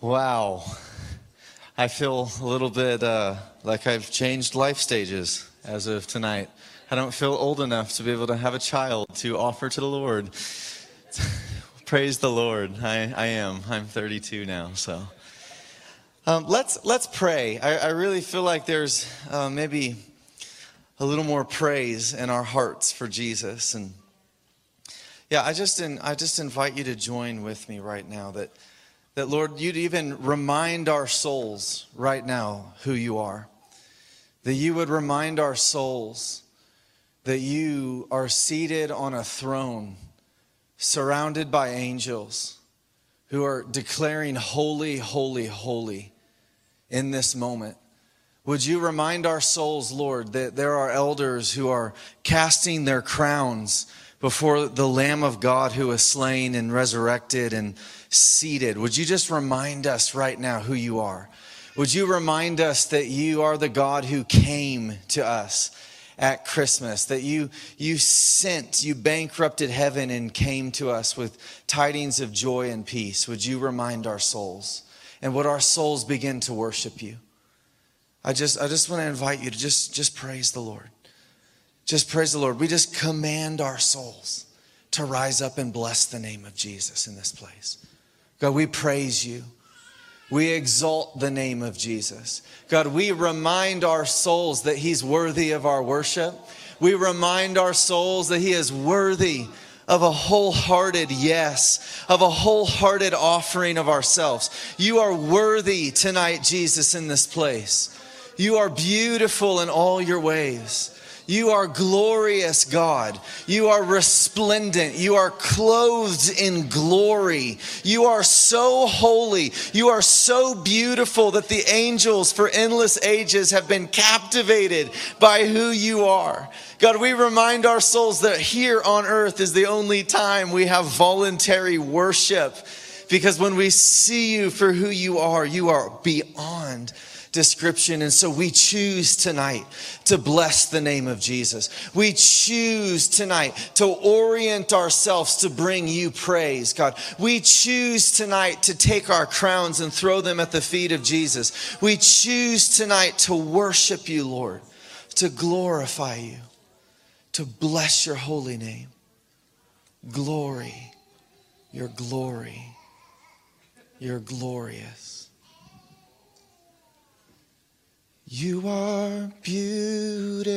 Wow. I feel a little bit uh, like I've changed life stages as of tonight. I don't feel old enough to be able to have a child to offer to the Lord. Praise the Lord. I, I am. I'm 32 now, so. Um, let's, let's pray. I, I, really feel like there's uh, maybe a little more praise in our hearts for Jesus. And yeah, I just, in, I just invite you to join with me right now that that, Lord, you'd even remind our souls right now who you are. That you would remind our souls that you are seated on a throne, surrounded by angels who are declaring, Holy, holy, holy in this moment. Would you remind our souls, Lord, that there are elders who are casting their crowns before the Lamb of God who was slain and resurrected and seated. Would you just remind us right now who you are? Would you remind us that you are the God who came to us at Christmas, that you, you sent, you bankrupted heaven and came to us with tidings of joy and peace? Would you remind our souls? And would our souls begin to worship you? I just, I just want to invite you to just, just praise the Lord. Just praise the Lord. We just command our souls to rise up and bless the name of Jesus in this place. God, we praise you. We exalt the name of Jesus. God, we remind our souls that He's worthy of our worship. We remind our souls that He is worthy of a wholehearted yes, of a wholehearted offering of ourselves. You are worthy tonight, Jesus, in this place. You are beautiful in all your ways. You are glorious, God. You are resplendent. You are clothed in glory. You are so holy. You are so beautiful that the angels for endless ages have been captivated by who you are. God, we remind our souls that here on earth is the only time we have voluntary worship because when we see you for who you are, you are beyond description. And so we choose tonight to bless the name of Jesus. We choose tonight to orient ourselves to bring you praise, God. We choose tonight to take our crowns and throw them at the feet of Jesus. We choose tonight to worship you, Lord, to glorify you, to bless your holy name. Glory, your glory, you're glorious. You are beautiful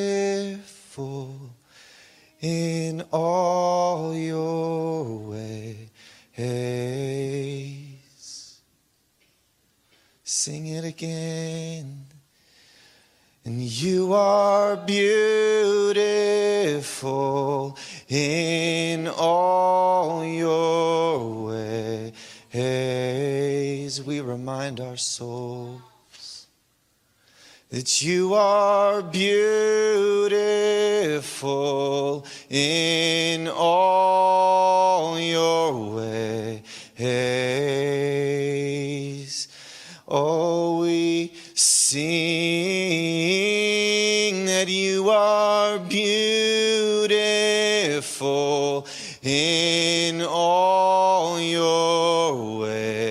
in all your ways. Sing it again. And you are beautiful in all your ways. We remind our soul that you are beautiful in all your ways. Oh, we sing that you are beautiful in all your ways.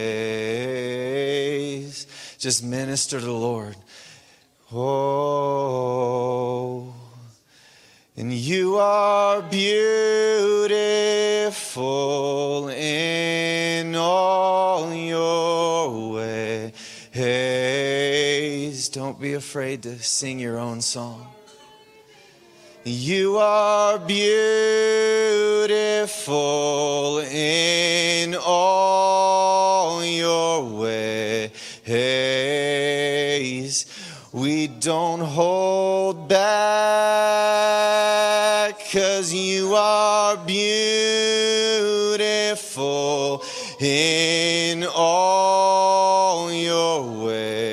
Just minister to the Lord. Oh, and you are beautiful in all your ways. Don't be afraid to sing your own song. You are beautiful in all don't hold back because you are beautiful in all your ways.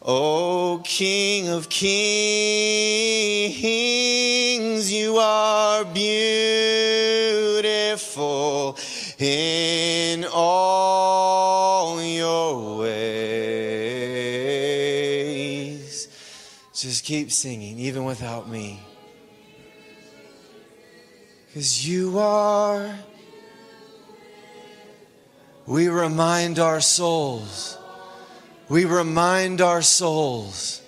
Oh, King of Kings, you are beautiful in Keep singing, even without me. Because you are We remind our souls. We remind our souls.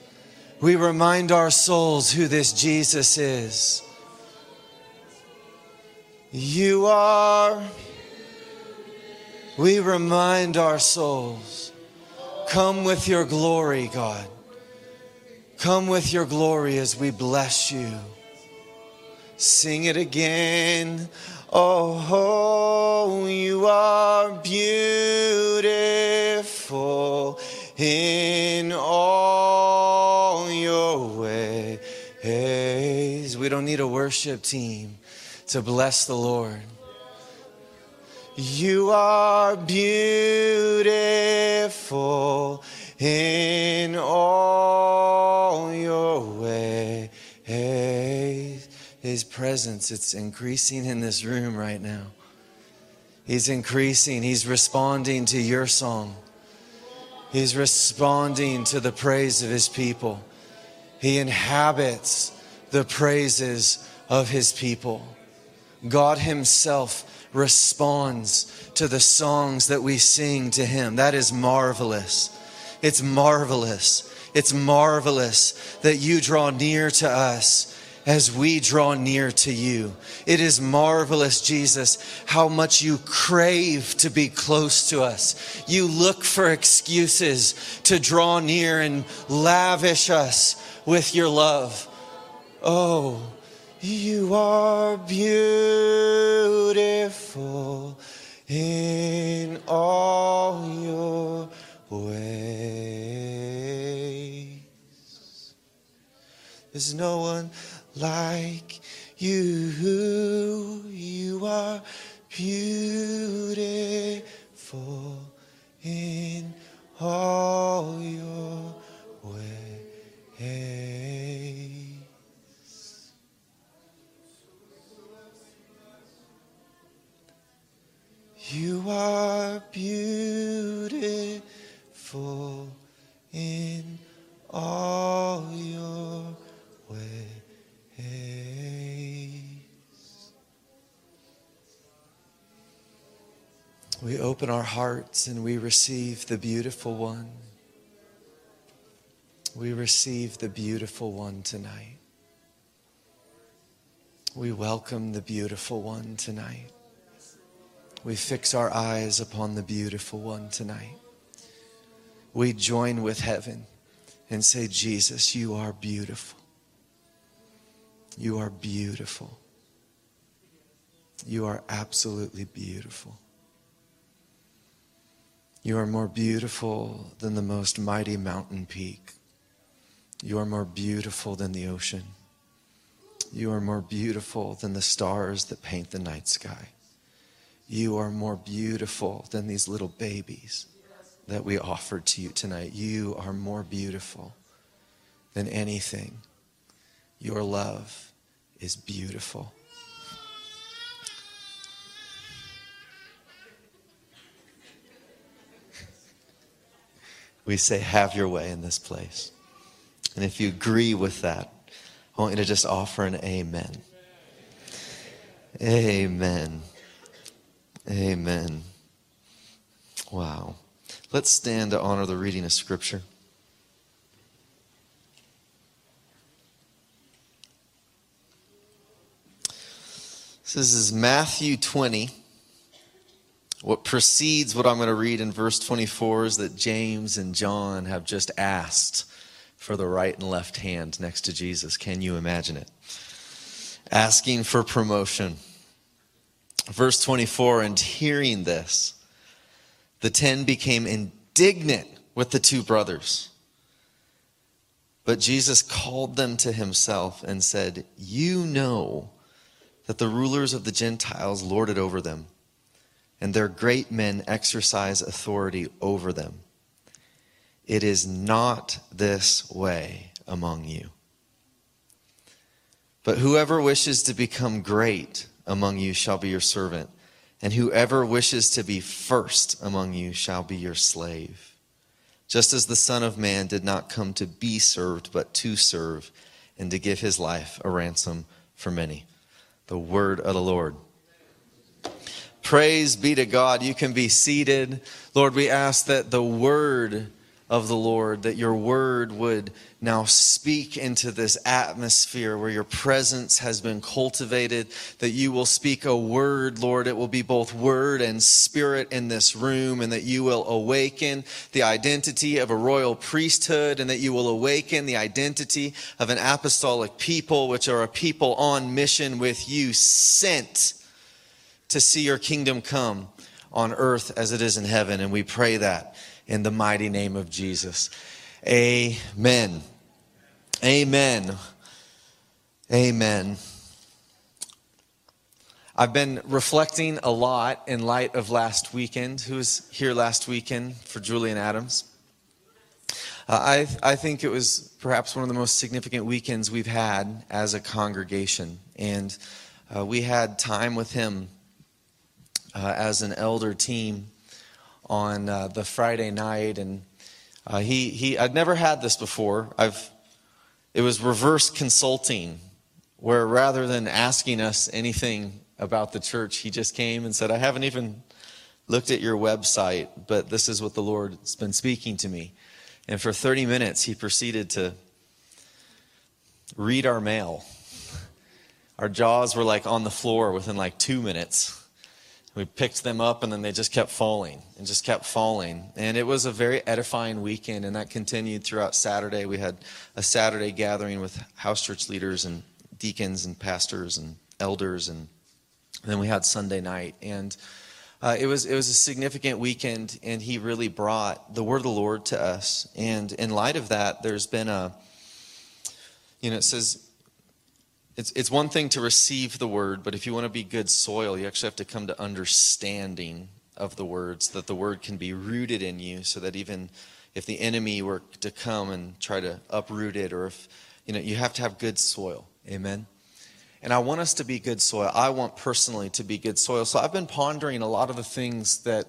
We remind our souls who this Jesus is. You are. We remind our souls. Come with your glory, God. Come with your glory as we bless you. Sing it again. Oh, you are beautiful in all your ways. We don't need a worship team to bless the Lord. You are beautiful in all your ways. His presence, it's increasing in this room right now. He's increasing. He's responding to your song. He's responding to the praise of his people. He inhabits the praises of his people. God himself responds to the songs that we sing to him. That is marvelous. It's marvelous. It's marvelous that you draw near to us as we draw near to you. It is marvelous, Jesus, how much you crave to be close to us. You look for excuses to draw near and lavish us with your love. Oh, you are beautiful in all your ways. There's no one like you. You are beautiful in all your ways. You are beautiful in all your ways. We open our hearts and we receive the beautiful one. We receive the beautiful one tonight. We welcome the beautiful one tonight. We fix our eyes upon the beautiful one tonight. We join with heaven and say, Jesus, you are beautiful. You are beautiful. You are absolutely beautiful. You are more beautiful than the most mighty mountain peak. You are more beautiful than the ocean. You are more beautiful than the stars that paint the night sky. You are more beautiful than these little babies that we offered to you tonight. You are more beautiful than anything. Your love is beautiful. we say, Have your way in this place. And if you agree with that, I want you to just offer an amen. Amen. Amen. Wow. Let's stand to honor the reading of Scripture. This is Matthew 20. What precedes what I'm going to read in verse 24 is that James and John have just asked for the right and left hand next to Jesus. Can you imagine it? Asking for promotion. Verse 24, and hearing this, the ten became indignant with the two brothers. But Jesus called them to himself and said, You know that the rulers of the Gentiles lord it over them and their great men exercise authority over them. It is not this way among you. But whoever wishes to become great among you shall be your servant, and whoever wishes to be first among you shall be your slave. Just as the Son of Man did not come to be served, but to serve, and to give his life a ransom for many. The word of the Lord. Praise be to God. You can be seated. Lord, we ask that the word of the Lord, that your word would now speak into this atmosphere where your presence has been cultivated, that you will speak a word, Lord. It will be both word and spirit in this room, and that you will awaken the identity of a royal priesthood, and that you will awaken the identity of an apostolic people, which are a people on mission with you, sent to see your kingdom come on earth as it is in heaven. And we pray that in the mighty name of Jesus. Amen. Amen. Amen. I've been reflecting a lot in light of last weekend. Who was here last weekend for Julian Adams? Uh, I, I think it was perhaps one of the most significant weekends we've had as a congregation. And uh, we had time with him uh, as an elder team on uh, the Friday night. And uh, he, he, I'd never had this before. I've it was reverse consulting, where rather than asking us anything about the church, he just came and said, I haven't even looked at your website, but this is what the Lord's been speaking to me. And for 30 minutes, he proceeded to read our mail. Our jaws were like on the floor within like two minutes. We picked them up and then they just kept falling and just kept falling. And it was a very edifying weekend, and that continued throughout Saturday. We had a Saturday gathering with house church leaders and deacons and pastors and elders, and then we had Sunday night. And uh, it was it was a significant weekend, and he really brought the word of the Lord to us. And in light of that, there's been a you know, it says it's, it's one thing to receive the word, but if you want to be good soil, you actually have to come to understanding of the words, that the word can be rooted in you, so that even if the enemy were to come and try to uproot it, or if, you know, you have to have good soil. Amen. And I want us to be good soil. I want personally to be good soil. So I've been pondering a lot of the things that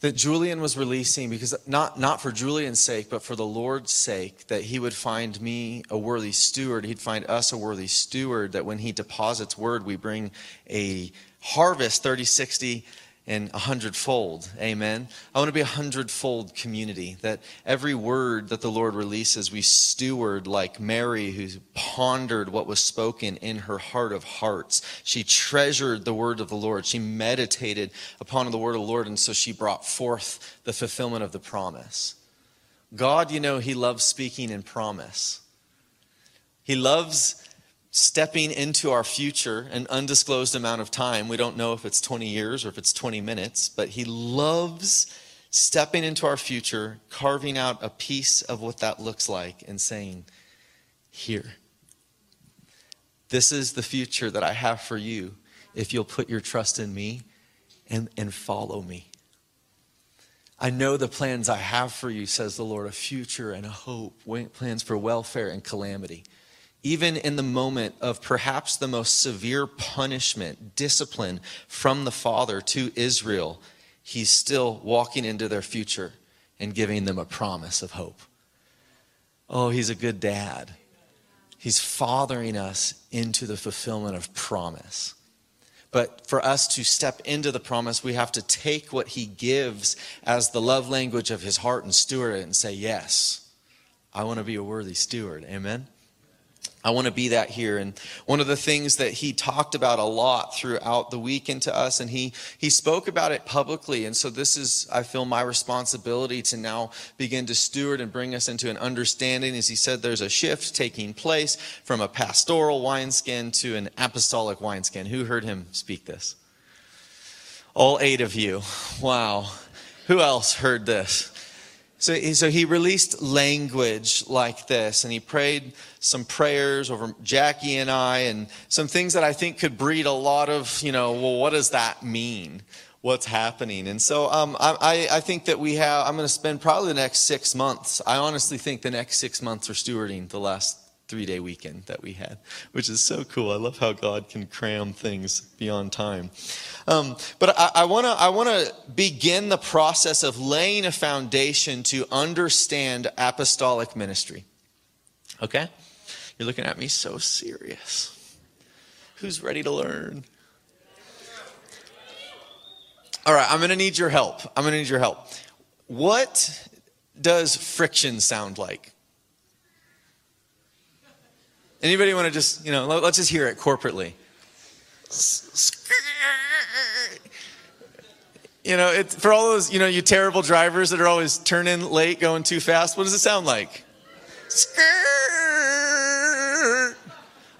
that Julian was releasing because not, not for Julian's sake, but for the Lord's sake, that he would find me a worthy steward. He'd find us a worthy steward, that when he deposits word, we bring a harvest 30, 60, and a hundredfold. Amen. I want to be a hundredfold community that every word that the Lord releases, we steward like Mary, who pondered what was spoken in her heart of hearts. She treasured the word of the Lord. She meditated upon the word of the Lord, and so she brought forth the fulfillment of the promise. God, you know, He loves speaking in promise. He loves stepping into our future, an undisclosed amount of time. We don't know if it's 20 years or if it's 20 minutes, but He loves stepping into our future, carving out a piece of what that looks like, and saying, Here, this is the future that I have for you if you'll put your trust in me and, and follow me. I know the plans I have for you, says the Lord, a future and a hope, plans for welfare and calamity even in the moment of perhaps the most severe punishment, discipline from the Father to Israel, he's still walking into their future and giving them a promise of hope. Oh, he's a good dad. He's fathering us into the fulfillment of promise. But for us to step into the promise, we have to take what he gives as the love language of his heart and steward it and say, Yes, I want to be a worthy steward. Amen. I want to be that here. And one of the things that he talked about a lot throughout the weekend to us, and he, he spoke about it publicly. And so this is, I feel, my responsibility to now begin to steward and bring us into an understanding. As he said, there's a shift taking place from a pastoral wineskin to an apostolic wineskin. Who heard him speak this? All eight of you. Wow. Who else heard this? So, so he released language like this, and he prayed some prayers over Jackie and I, and some things that I think could breed a lot of, you know, well, what does that mean? What's happening? And so um, I, I think that we have, I'm going to spend probably the next six months. I honestly think the next six months are stewarding the last three day weekend that we had, which is so cool. I love how God can cram things beyond time. Um, but I, I want to I wanna begin the process of laying a foundation to understand apostolic ministry. Okay? You're looking at me so serious. Who's ready to learn? All right, I'm going to need your help. I'm going to need your help. What does friction sound like? Anybody want to just, you know, let's just hear it corporately. You know, it, for all those, you know, you terrible drivers that are always turning late, going too fast, what does it sound like?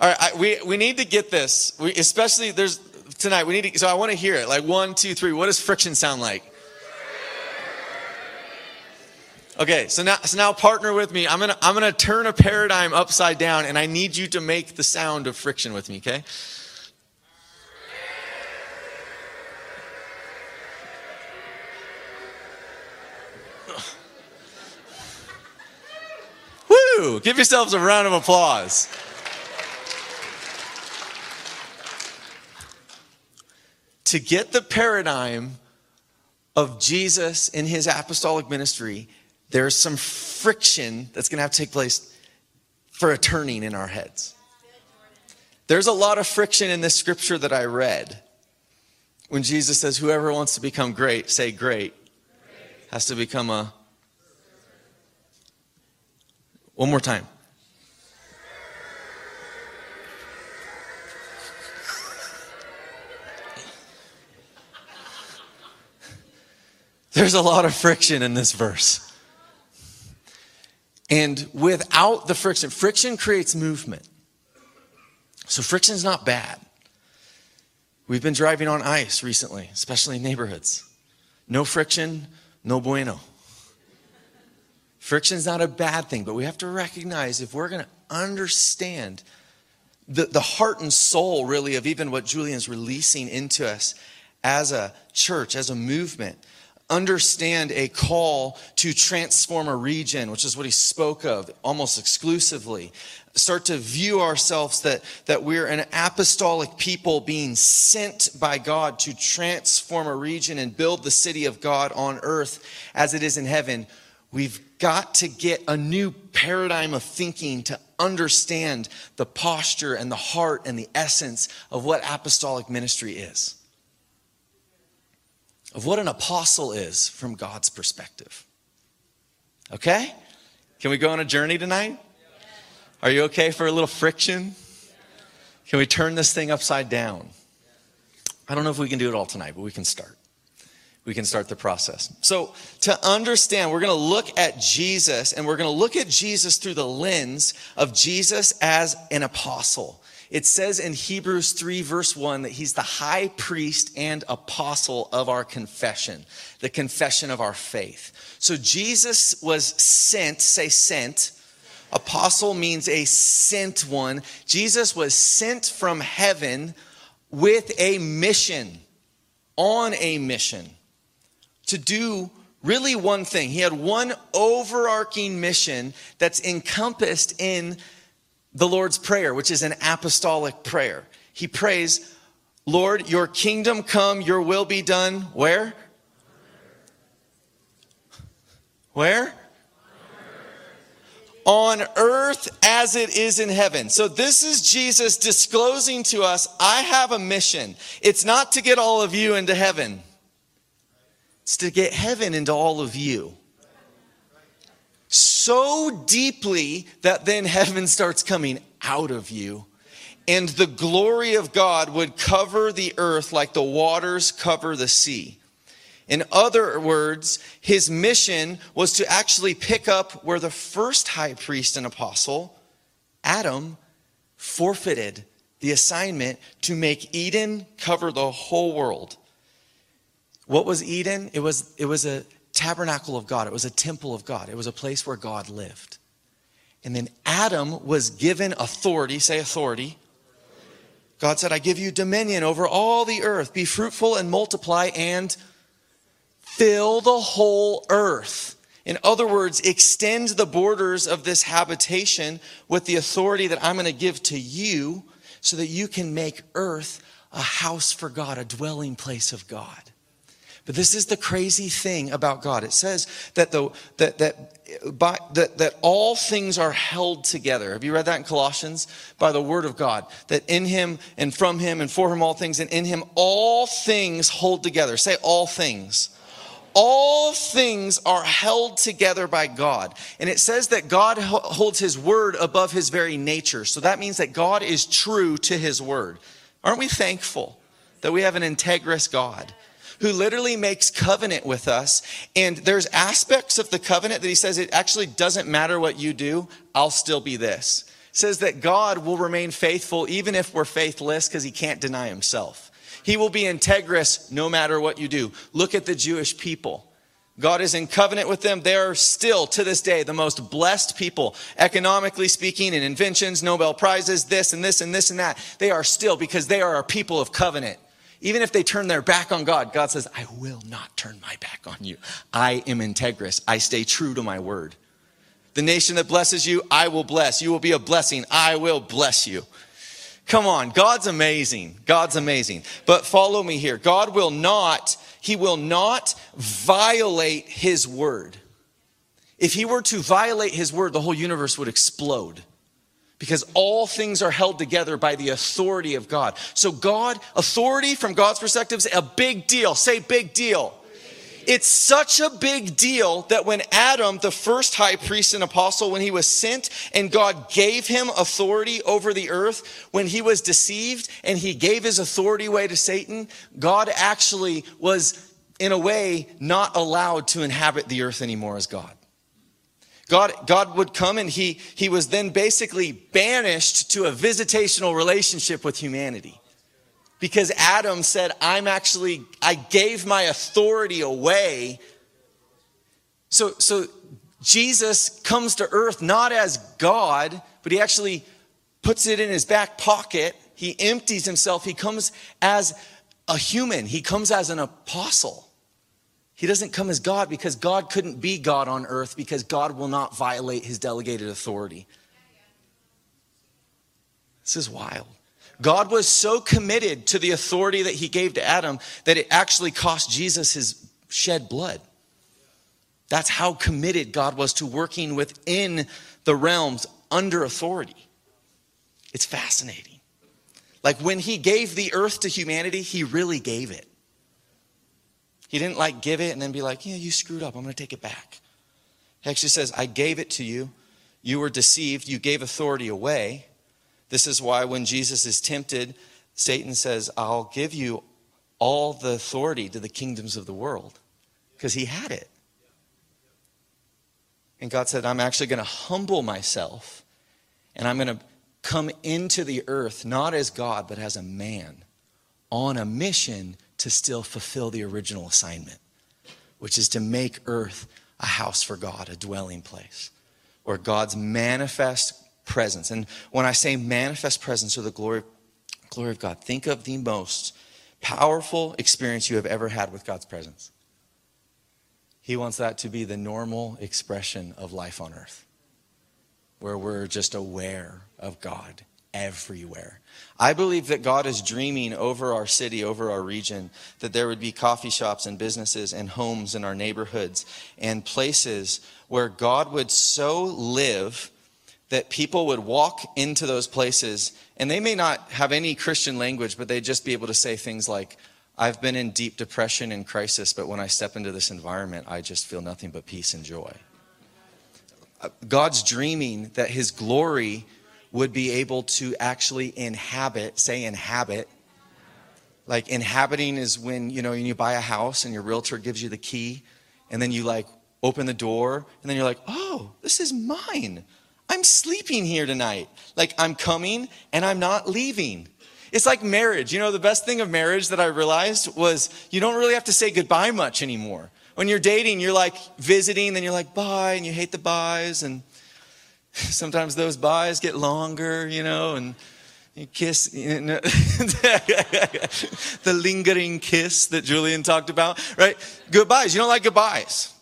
All right, I, we, we need to get this. We, especially, there's tonight, we need to, so I want to hear it. Like one, two, three. What does friction sound like? Okay, so now, so now partner with me. I'm gonna, I'm gonna turn a paradigm upside down, and I need you to make the sound of friction with me. Okay. Woo! Give yourselves a round of applause. to get the paradigm of Jesus in his apostolic ministry, there's some friction that's going to have to take place for a turning in our heads. There's a lot of friction in this scripture that I read. When Jesus says, Whoever wants to become great, say great, has to become a. One more time. There's a lot of friction in this verse. And without the friction, friction creates movement. So friction is not bad. We've been driving on ice recently, especially in neighborhoods. No friction, no bueno. Friction is not a bad thing, but we have to recognize if we're going to understand the, the heart and soul, really, of even what Julian's releasing into us as a church, as a movement, understand a call to transform a region, which is what he spoke of almost exclusively. Start to view ourselves that, that we're an apostolic people being sent by God to transform a region and build the city of God on earth as it is in heaven. We've got to get a new paradigm of thinking to understand the posture and the heart and the essence of what apostolic ministry is of what an apostle is from God's perspective. Okay? Can we go on a journey tonight? Are you okay for a little friction? Can we turn this thing upside down? I don't know if we can do it all tonight, but we can start. We can start the process. So, to understand, we're going to look at Jesus and we're going to look at Jesus through the lens of Jesus as an apostle. It says in Hebrews 3, verse 1, that he's the high priest and apostle of our confession, the confession of our faith. So Jesus was sent, say sent. Apostle means a sent one. Jesus was sent from heaven with a mission, on a mission, to do really one thing. He had one overarching mission that's encompassed in the Lord's Prayer, which is an apostolic prayer. He prays, Lord, your kingdom come, your will be done. Where? Where? On earth as it is in heaven. So, this is Jesus disclosing to us I have a mission. It's not to get all of you into heaven, it's to get heaven into all of you so deeply that then heaven starts coming out of you. And the glory of God would cover the earth like the waters cover the sea. In other words, his mission was to actually pick up where the first high priest and apostle, Adam, forfeited the assignment to make Eden cover the whole world. What was Eden? It was, it was a tabernacle of God, it was a temple of God, it was a place where God lived. And then Adam was given authority, say authority. God said, I give you dominion over all the earth. Be fruitful and multiply and fill the whole earth. In other words, extend the borders of this habitation with the authority that I'm going to give to you so that you can make earth a house for God, a dwelling place of God. But this is the crazy thing about God. It says that the that that by that that all things are held together. Have you read that in Colossians? By the word of God. That in him and from him and for him all things and in him all things hold together. Say all things. All things are held together by God. And it says that God holds his word above his very nature. So that means that God is true to his word. Aren't we thankful that we have an integrous God? Who literally makes covenant with us. And there's aspects of the covenant that he says it actually doesn't matter what you do, I'll still be this. Says that God will remain faithful even if we're faithless because he can't deny himself. He will be integrous no matter what you do. Look at the Jewish people. God is in covenant with them. They are still, to this day, the most blessed people, economically speaking, in inventions, Nobel Prizes, this and this and this and that. They are still because they are a people of covenant. Even if they turn their back on God, God says, I will not turn my back on you. I am integrous. I stay true to my word. The nation that blesses you, I will bless. You will be a blessing. I will bless you. Come on. God's amazing. God's amazing. But follow me here. God will not, he will not violate his word. If he were to violate his word, the whole universe would explode because all things are held together by the authority of God. So, God, authority from God's perspective is a big deal. Say, big deal. It's such a big deal that when Adam, the first high priest and apostle, when he was sent and God gave him authority over the earth, when he was deceived and he gave his authority away to Satan, God actually was, in a way, not allowed to inhabit the earth anymore as God. God, God would come and he, he was then basically banished to a visitational relationship with humanity. Because Adam said, I'm actually, I gave my authority away. So, so Jesus comes to earth not as God, but he actually puts it in his back pocket. He empties himself. He comes as a human, he comes as an apostle. He doesn't come as God because God couldn't be God on earth because God will not violate his delegated authority. This is wild. God was so committed to the authority that he gave to Adam that it actually cost Jesus his shed blood. That's how committed God was to working within the realms under authority. It's fascinating. Like when he gave the earth to humanity, he really gave it. He didn't like give it and then be like, yeah, you screwed up. I'm going to take it back. He actually says, I gave it to you. You were deceived. You gave authority away. This is why when Jesus is tempted, Satan says, I'll give you all the authority to the kingdoms of the world because he had it. And God said, I'm actually going to humble myself and I'm going to come into the earth not as God, but as a man on a mission to still fulfill the original assignment, which is to make earth a house for God, a dwelling place, where God's manifest presence. And when I say manifest presence or the glory, glory of God, think of the most powerful experience you have ever had with God's presence. He wants that to be the normal expression of life on earth, where we're just aware of God everywhere. I believe that God is dreaming over our city, over our region, that there would be coffee shops and businesses and homes in our neighborhoods and places where God would so live that people would walk into those places and they may not have any Christian language, but they'd just be able to say things like, I've been in deep depression and crisis, but when I step into this environment, I just feel nothing but peace and joy. Uh, God's dreaming that his glory would be able to actually inhabit, say inhabit. Like inhabiting is when, you know, when you buy a house and your realtor gives you the key and then you like open the door and then you're like, oh, this is mine. I'm sleeping here tonight. Like I'm coming and I'm not leaving. It's like marriage. You know, the best thing of marriage that I realized was you don't really have to say goodbye much anymore. When you're dating, you're like visiting, then you're like bye, and you hate the byes, and Sometimes those byes get longer, you know, and you kiss, you know, the lingering kiss that Julian talked about, right? Goodbyes. You don't like goodbyes.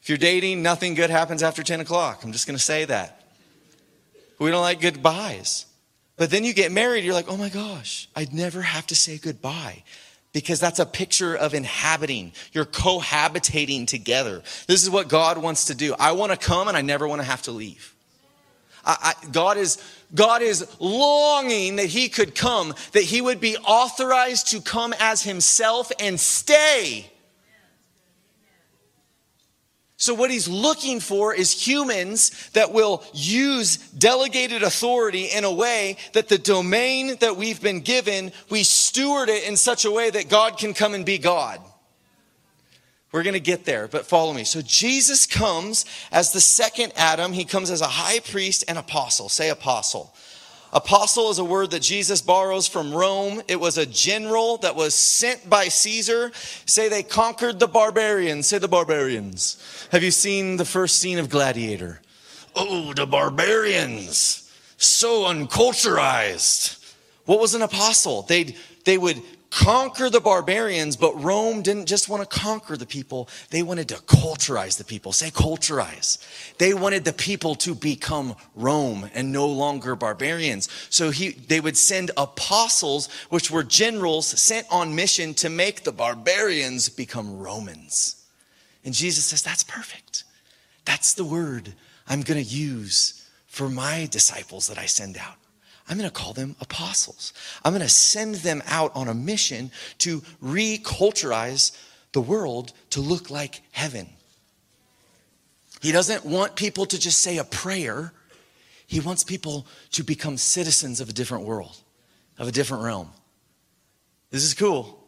If you're dating, nothing good happens after 10 o'clock. I'm just going to say that. We don't like goodbyes. But then you get married, you're like, oh my gosh, I'd never have to say goodbye. Because that's a picture of inhabiting. You're cohabitating together. This is what God wants to do. I want to come and I never want to have to leave. I, I, God is God is longing that he could come, that he would be authorized to come as himself and stay. So, what he's looking for is humans that will use delegated authority in a way that the domain that we've been given, we steward it in such a way that God can come and be God. We're going to get there, but follow me. So Jesus comes as the second Adam. He comes as a high priest and apostle. Say apostle. Apostle is a word that Jesus borrows from Rome. It was a general that was sent by Caesar. Say they conquered the barbarians. Say the barbarians. Have you seen the first scene of Gladiator? Oh, the barbarians. So unculturized. What was an apostle? They'd, they would conquer the barbarians, but Rome didn't just want to conquer the people, they wanted to culturize the people. Say culturize. They wanted the people to become Rome and no longer barbarians. So he, they would send apostles, which were generals sent on mission to make the barbarians become Romans. And Jesus says, That's perfect. That's the word I'm going to use for my disciples that I send out. I'm going to call them apostles. I'm going to send them out on a mission to reculturize the world to look like heaven. He doesn't want people to just say a prayer. He wants people to become citizens of a different world, of a different realm. This is cool.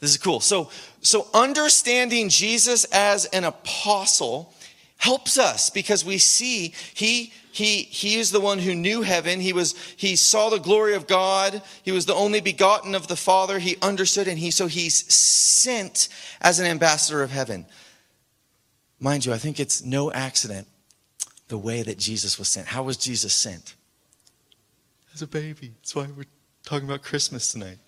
This is cool. So, so understanding Jesus as an apostle helps us because we see he he he is the one who knew heaven. He was he saw the glory of god. He was the only begotten of the father. He understood and he so he's sent as an ambassador of heaven. Mind you i think it's no accident the way that jesus was sent. How was jesus sent? As a baby. That's why we're talking about christmas tonight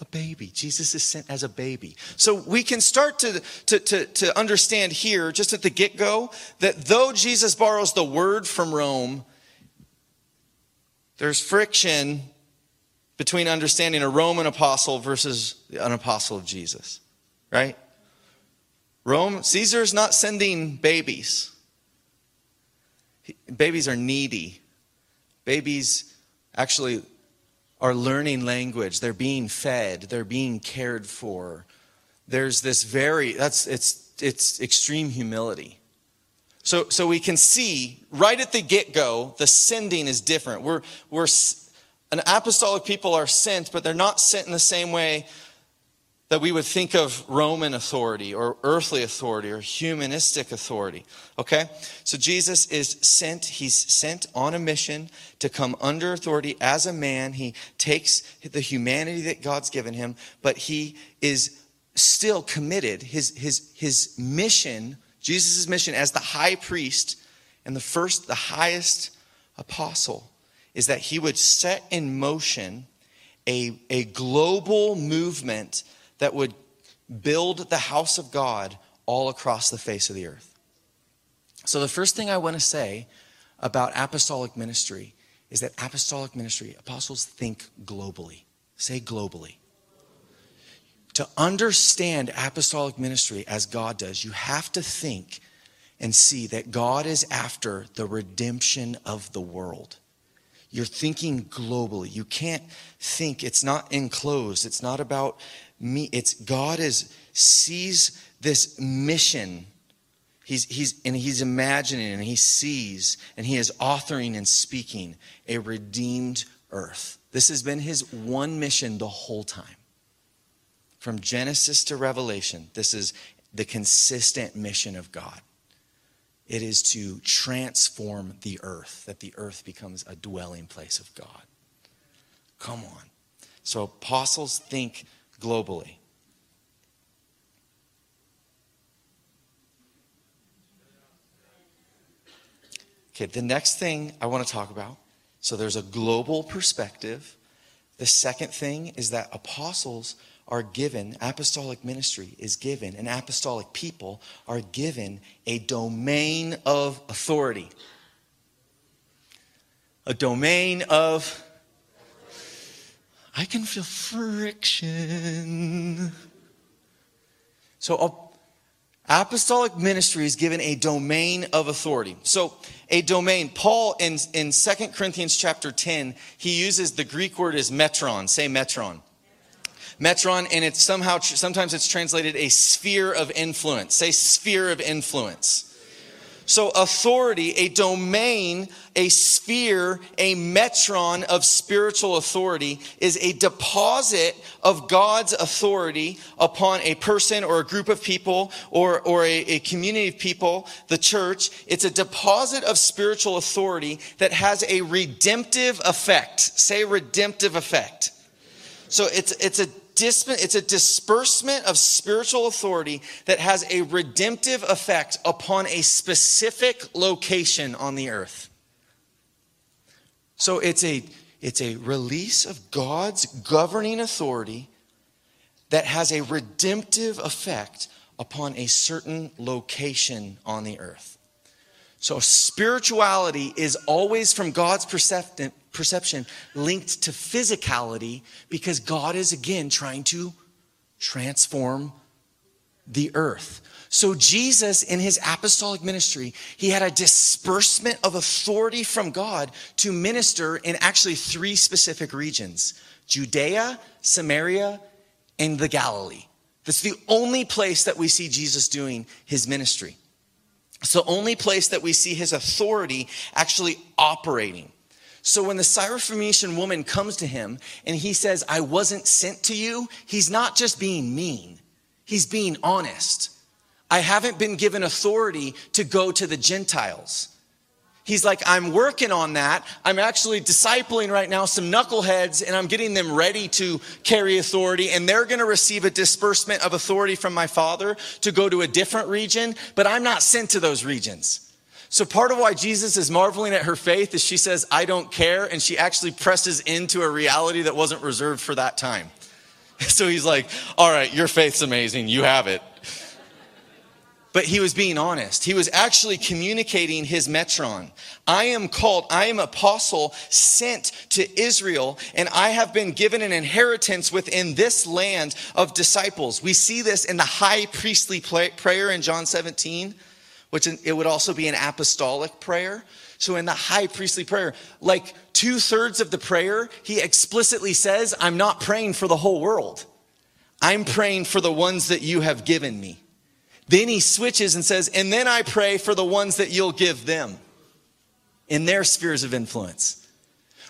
a baby. Jesus is sent as a baby. So we can start to, to, to, to understand here, just at the get go, that though Jesus borrows the word from Rome, there's friction between understanding a Roman apostle versus an apostle of Jesus, right? Rome, Caesar's not sending babies. Babies are needy. Babies actually are learning language, they're being fed, they're being cared for. There's this very that's it's it's extreme humility. So so we can see right at the get-go the sending is different. We're we're an apostolic people are sent, but they're not sent in the same way that we would think of Roman authority or earthly authority or humanistic authority. Okay? So Jesus is sent. He's sent on a mission to come under authority as a man. He takes the humanity that God's given him, but he is still committed. His, his, his mission, Jesus' mission as the high priest and the first, the highest apostle, is that he would set in motion a, a global movement that would build the house of God all across the face of the earth. So, the first thing I want to say about apostolic ministry is that apostolic ministry, apostles think globally. Say globally. To understand apostolic ministry as God does, you have to think and see that God is after the redemption of the world. You're thinking globally. You can't think, it's not enclosed. It's not about me. It's God is sees this mission. He's, he's, and he's imagining and he sees and he is authoring and speaking a redeemed earth. This has been his one mission the whole time. From Genesis to Revelation, this is the consistent mission of God. It is to transform the earth, that the earth becomes a dwelling place of God. Come on. So apostles think globally. Okay, the next thing I want to talk about so there's a global perspective. The second thing is that apostles are given, apostolic ministry is given, and apostolic people are given a domain of authority. A domain of I can feel friction. So, apostolic ministry is given a domain of authority. So, a domain, Paul in, in 2 Corinthians chapter 10, he uses the Greek word as metron. Say metron. Metron, and it's somehow, sometimes it's translated a sphere of influence. Say sphere of influence. So, authority, a domain, a sphere, a metron of spiritual authority is a deposit of God's authority upon a person or a group of people or, or a, a community of people, the church. It's a deposit of spiritual authority that has a redemptive effect. Say redemptive effect. So, it's, it's a it's a disbursement of spiritual authority that has a redemptive effect upon a specific location on the earth. So it's a, it's a release of God's governing authority that has a redemptive effect upon a certain location on the earth. So spirituality is always from God's perception linked to physicality because God is again trying to transform the earth. So, Jesus, in his apostolic ministry, he had a disbursement of authority from God to minister in actually three specific regions Judea, Samaria, and the Galilee. That's the only place that we see Jesus doing his ministry. It's the only place that we see his authority actually operating. So when the Syrophoenician woman comes to him and he says, I wasn't sent to you, he's not just being mean, he's being honest. I haven't been given authority to go to the Gentiles. He's like, I'm working on that. I'm actually discipling right now some knuckleheads and I'm getting them ready to carry authority and they're going to receive a disbursement of authority from my father to go to a different region, but I'm not sent to those regions. So, part of why Jesus is marveling at her faith is she says, I don't care. And she actually presses into a reality that wasn't reserved for that time. So he's like, All right, your faith's amazing. You have it. But he was being honest. He was actually communicating his metron. I am called, I am apostle sent to Israel, and I have been given an inheritance within this land of disciples. We see this in the high priestly prayer in John 17 which it would also be an apostolic prayer. So in the high priestly prayer, like two thirds of the prayer, he explicitly says, I'm not praying for the whole world. I'm praying for the ones that you have given me. Then he switches and says, and then I pray for the ones that you'll give them in their spheres of influence.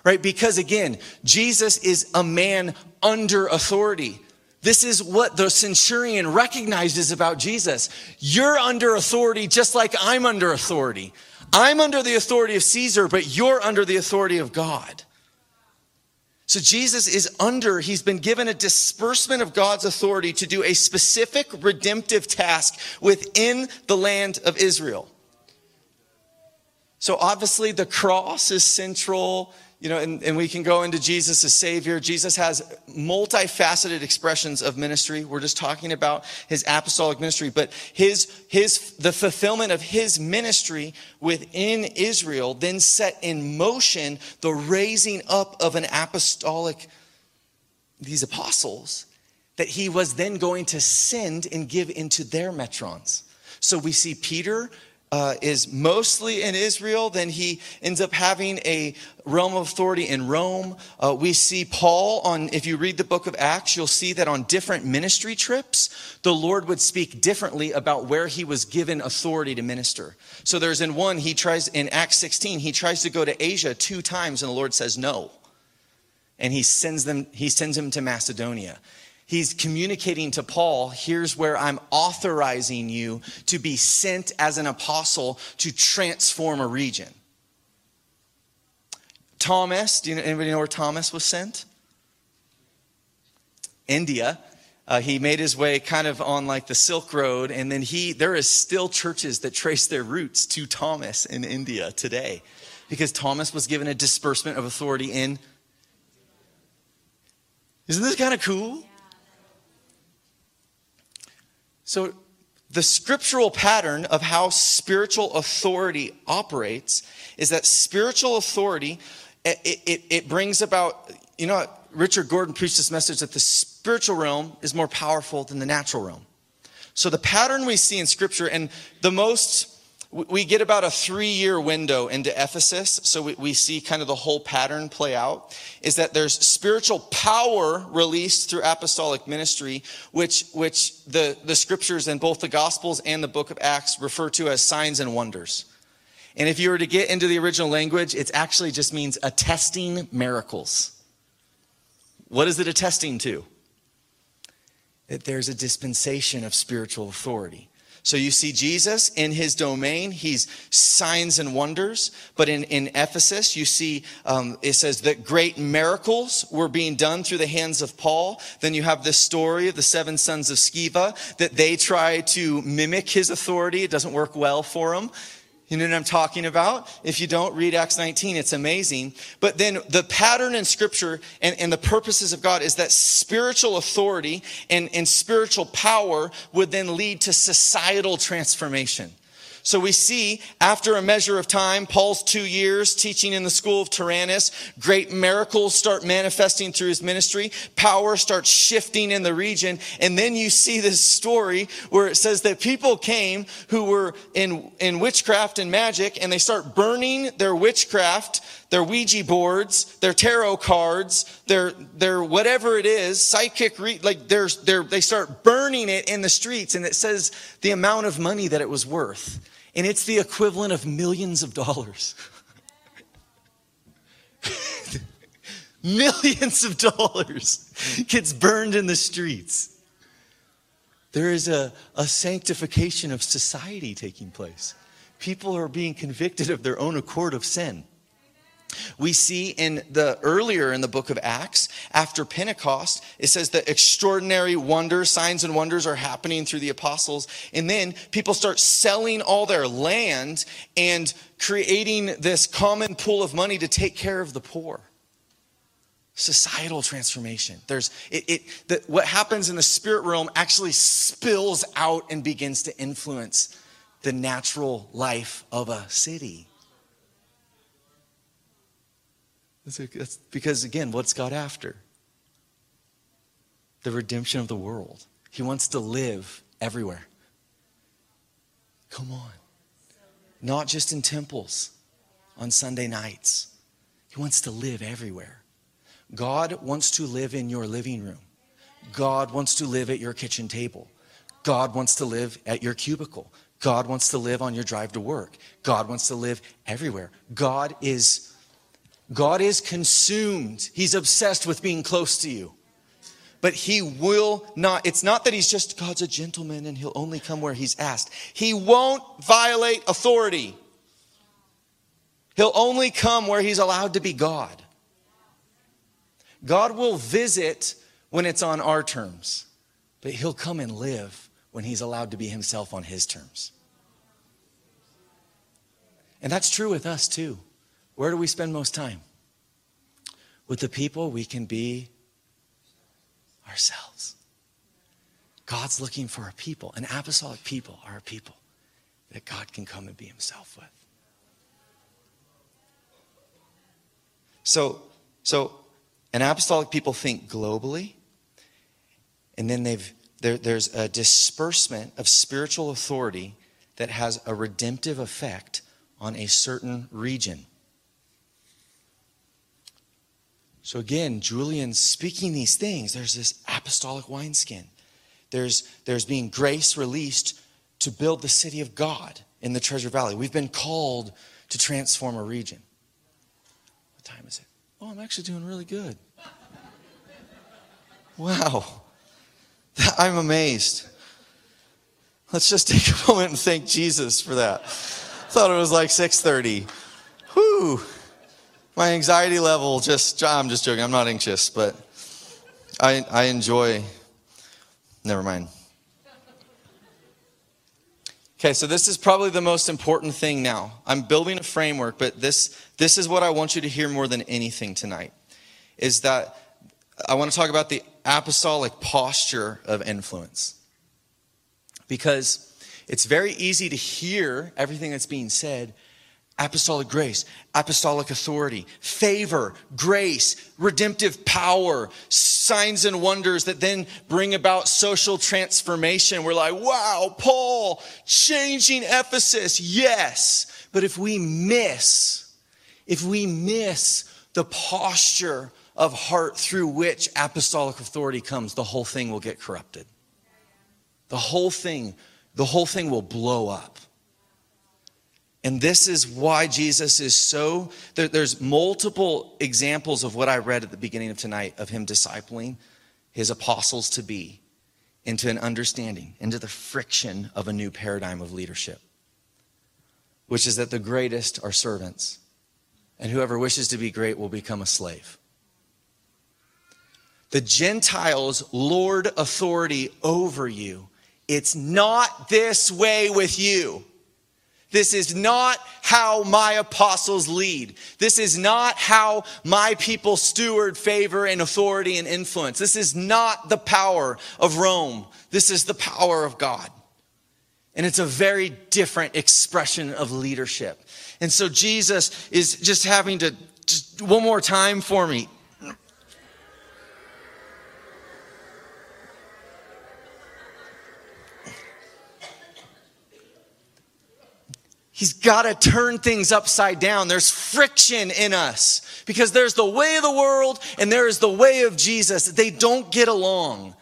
Right? Because again, Jesus is a man under authority. This is what the centurion recognizes about Jesus. You're under authority just like I'm under authority. I'm under the authority of Caesar, but you're under the authority of God. So Jesus is under, he's been given a disbursement of God's authority to do a specific redemptive task within the land of Israel. So obviously the cross is central you know, and, and we can go into Jesus as Savior. Jesus has multifaceted expressions of ministry. We're just talking about his apostolic ministry, but his, his, the fulfillment of his ministry within Israel then set in motion the raising up of an apostolic, these apostles that he was then going to send and give into their metrons. So we see Peter uh, is mostly in Israel, then he ends up having a realm of authority in Rome. Uh, we see Paul on, if you read the book of Acts, you'll see that on different ministry trips, the Lord would speak differently about where he was given authority to minister. So there's in one, he tries, in Acts 16, he tries to go to Asia two times and the Lord says no. And he sends them, he sends him to Macedonia he's communicating to Paul here's where I'm authorizing you to be sent as an apostle to transform a region. Thomas, do you know, anybody know where Thomas was sent? India. Uh, he made his way kind of on like the Silk Road, and then he there is still churches that trace their roots to Thomas in India today, because Thomas was given a disbursement of authority in. Isn't this kind of cool? So, the scriptural pattern of how spiritual authority operates is that spiritual authority it, it, it brings about you know Richard Gordon preached this message that the spiritual realm is more powerful than the natural realm. So the pattern we see in scripture and the most we get about a three year window into Ephesus, so we, we, see kind of the whole pattern play out. Is that there's spiritual power released through apostolic ministry, which, which the, the scriptures in both the Gospels and the book of Acts refer to as signs and wonders. And if you were to get into the original language, it actually just means attesting miracles. What is it attesting to? That there's a dispensation of spiritual authority. So you see Jesus in his domain, he's signs and wonders. But in, in Ephesus, you see um, it says that great miracles were being done through the hands of Paul. Then you have this story of the seven sons of Sceva that they try to mimic his authority. It doesn't work well for them. You know what I'm talking about? If you don't read Acts 19, it's amazing. But then the pattern in scripture and, and the purposes of God is that spiritual authority and, and spiritual power would then lead to societal transformation. So we see after a measure of time, Paul's two years teaching in the school of Tyrannus, great miracles start manifesting through his ministry. Power starts shifting in the region. And then you see this story where it says that people came who were in, in witchcraft and magic and they start burning their witchcraft their Ouija boards, their tarot cards, their, their whatever it is, psychic, re- like there's, they're, they start burning it in the streets and it says the amount of money that it was worth and it's the equivalent of millions of dollars. millions of dollars gets burned in the streets. There is a, a sanctification of society taking place. People are being convicted of their own accord of sin. We see in the earlier in the book of Acts, after Pentecost, it says that extraordinary wonders, signs and wonders are happening through the apostles. And then people start selling all their land and creating this common pool of money to take care of the poor. Societal transformation. There's it, it the, what happens in the spirit realm actually spills out and begins to influence the natural life of a city. That's because, again, what's God after? The redemption of the world. He wants to live everywhere. Come on. Not just in temples on Sunday nights. He wants to live everywhere. God wants to live in your living room. God wants to live at your kitchen table. God wants to live at your cubicle. God wants to live on your drive to work. God wants to live everywhere. God is God is consumed. He's obsessed with being close to you. But he will not, it's not that he's just, God's a gentleman and he'll only come where he's asked. He won't violate authority. He'll only come where he's allowed to be God. God will visit when it's on our terms, but he'll come and live when he's allowed to be himself on his terms. And that's true with us too. Where do we spend most time? With the people we can be ourselves. God's looking for a people. An apostolic people are a people that God can come and be himself with. So, so an apostolic people think globally, and then they've there, there's a disbursement of spiritual authority that has a redemptive effect on a certain region. So again, Julian's speaking these things. There's this apostolic wineskin. There's, there's being grace released to build the city of God in the Treasure Valley. We've been called to transform a region. What time is it? Oh, I'm actually doing really good. Wow. I'm amazed. Let's just take a moment and thank Jesus for that. Thought it was like 6:30. Whoo my anxiety level just, I'm just joking, I'm not anxious, but I, I enjoy, never mind. Okay, so this is probably the most important thing now. I'm building a framework, but this, this is what I want you to hear more than anything tonight is that I want to talk about the apostolic posture of influence. Because it's very easy to hear everything that's being said apostolic grace, apostolic authority, favor, grace, redemptive power, signs and wonders that then bring about social transformation. We're like, wow, Paul changing Ephesus. Yes. But if we miss, if we miss the posture of heart through which apostolic authority comes, the whole thing will get corrupted. The whole thing, the whole thing will blow up. And this is why Jesus is so, there, there's multiple examples of what I read at the beginning of tonight of him discipling his apostles to be into an understanding, into the friction of a new paradigm of leadership, which is that the greatest are servants, and whoever wishes to be great will become a slave. The Gentiles lord authority over you. It's not this way with you. This is not how my apostles lead. This is not how my people steward favor and authority and influence. This is not the power of Rome. This is the power of God. And it's a very different expression of leadership. And so Jesus is just having to, just one more time for me, He's got to turn things upside down. There's friction in us because there's the way of the world and there is the way of Jesus. They don't get along.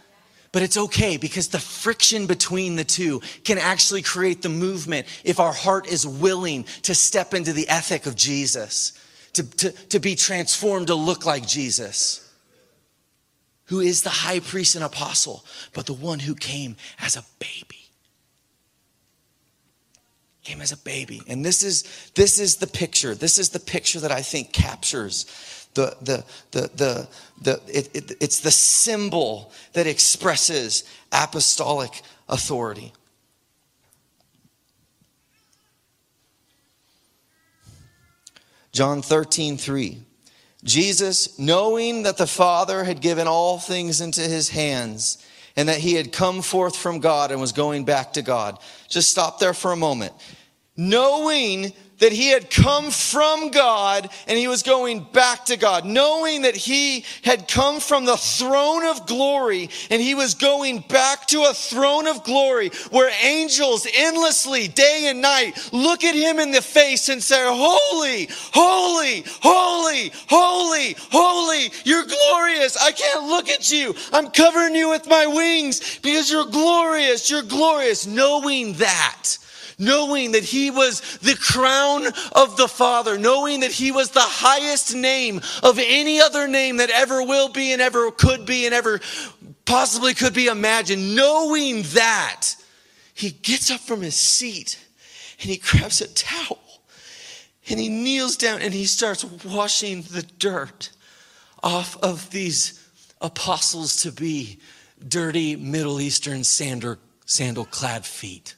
But it's okay because the friction between the two can actually create the movement if our heart is willing to step into the ethic of Jesus, to, to, to be transformed to look like Jesus, who is the high priest and apostle, but the one who came as a baby came as a baby. And this is this is the picture. This is the picture that I think captures the the the the, the it, it, it's the symbol that expresses apostolic authority. John 13, 3. Jesus, knowing that the Father had given all things into his hands, and that he had come forth from God and was going back to God. Just stop there for a moment. Knowing that he had come from God and he was going back to God, knowing that he had come from the throne of glory and he was going back to a throne of glory where angels endlessly, day and night, look at him in the face and say, Holy, holy, holy, holy, holy, you're glorious. I can't look at you. I'm covering you with my wings because you're glorious. You're glorious. Knowing that knowing that he was the crown of the Father, knowing that he was the highest name of any other name that ever will be and ever could be and ever possibly could be imagined, knowing that, he gets up from his seat and he grabs a towel and he kneels down and he starts washing the dirt off of these apostles to be dirty Middle Eastern sandal clad feet.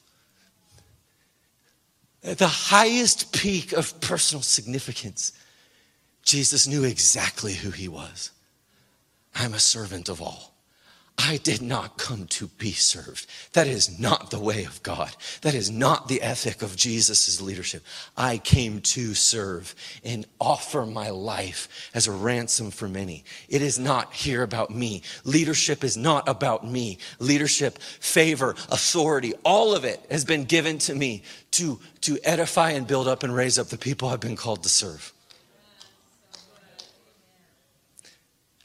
At the highest peak of personal significance, Jesus knew exactly who he was. I'm a servant of all. I did not come to be served. That is not the way of God. That is not the ethic of Jesus' leadership. I came to serve and offer my life as a ransom for many. It is not here about me. Leadership is not about me. Leadership, favor, authority, all of it has been given to me to, to edify and build up and raise up the people I've been called to serve.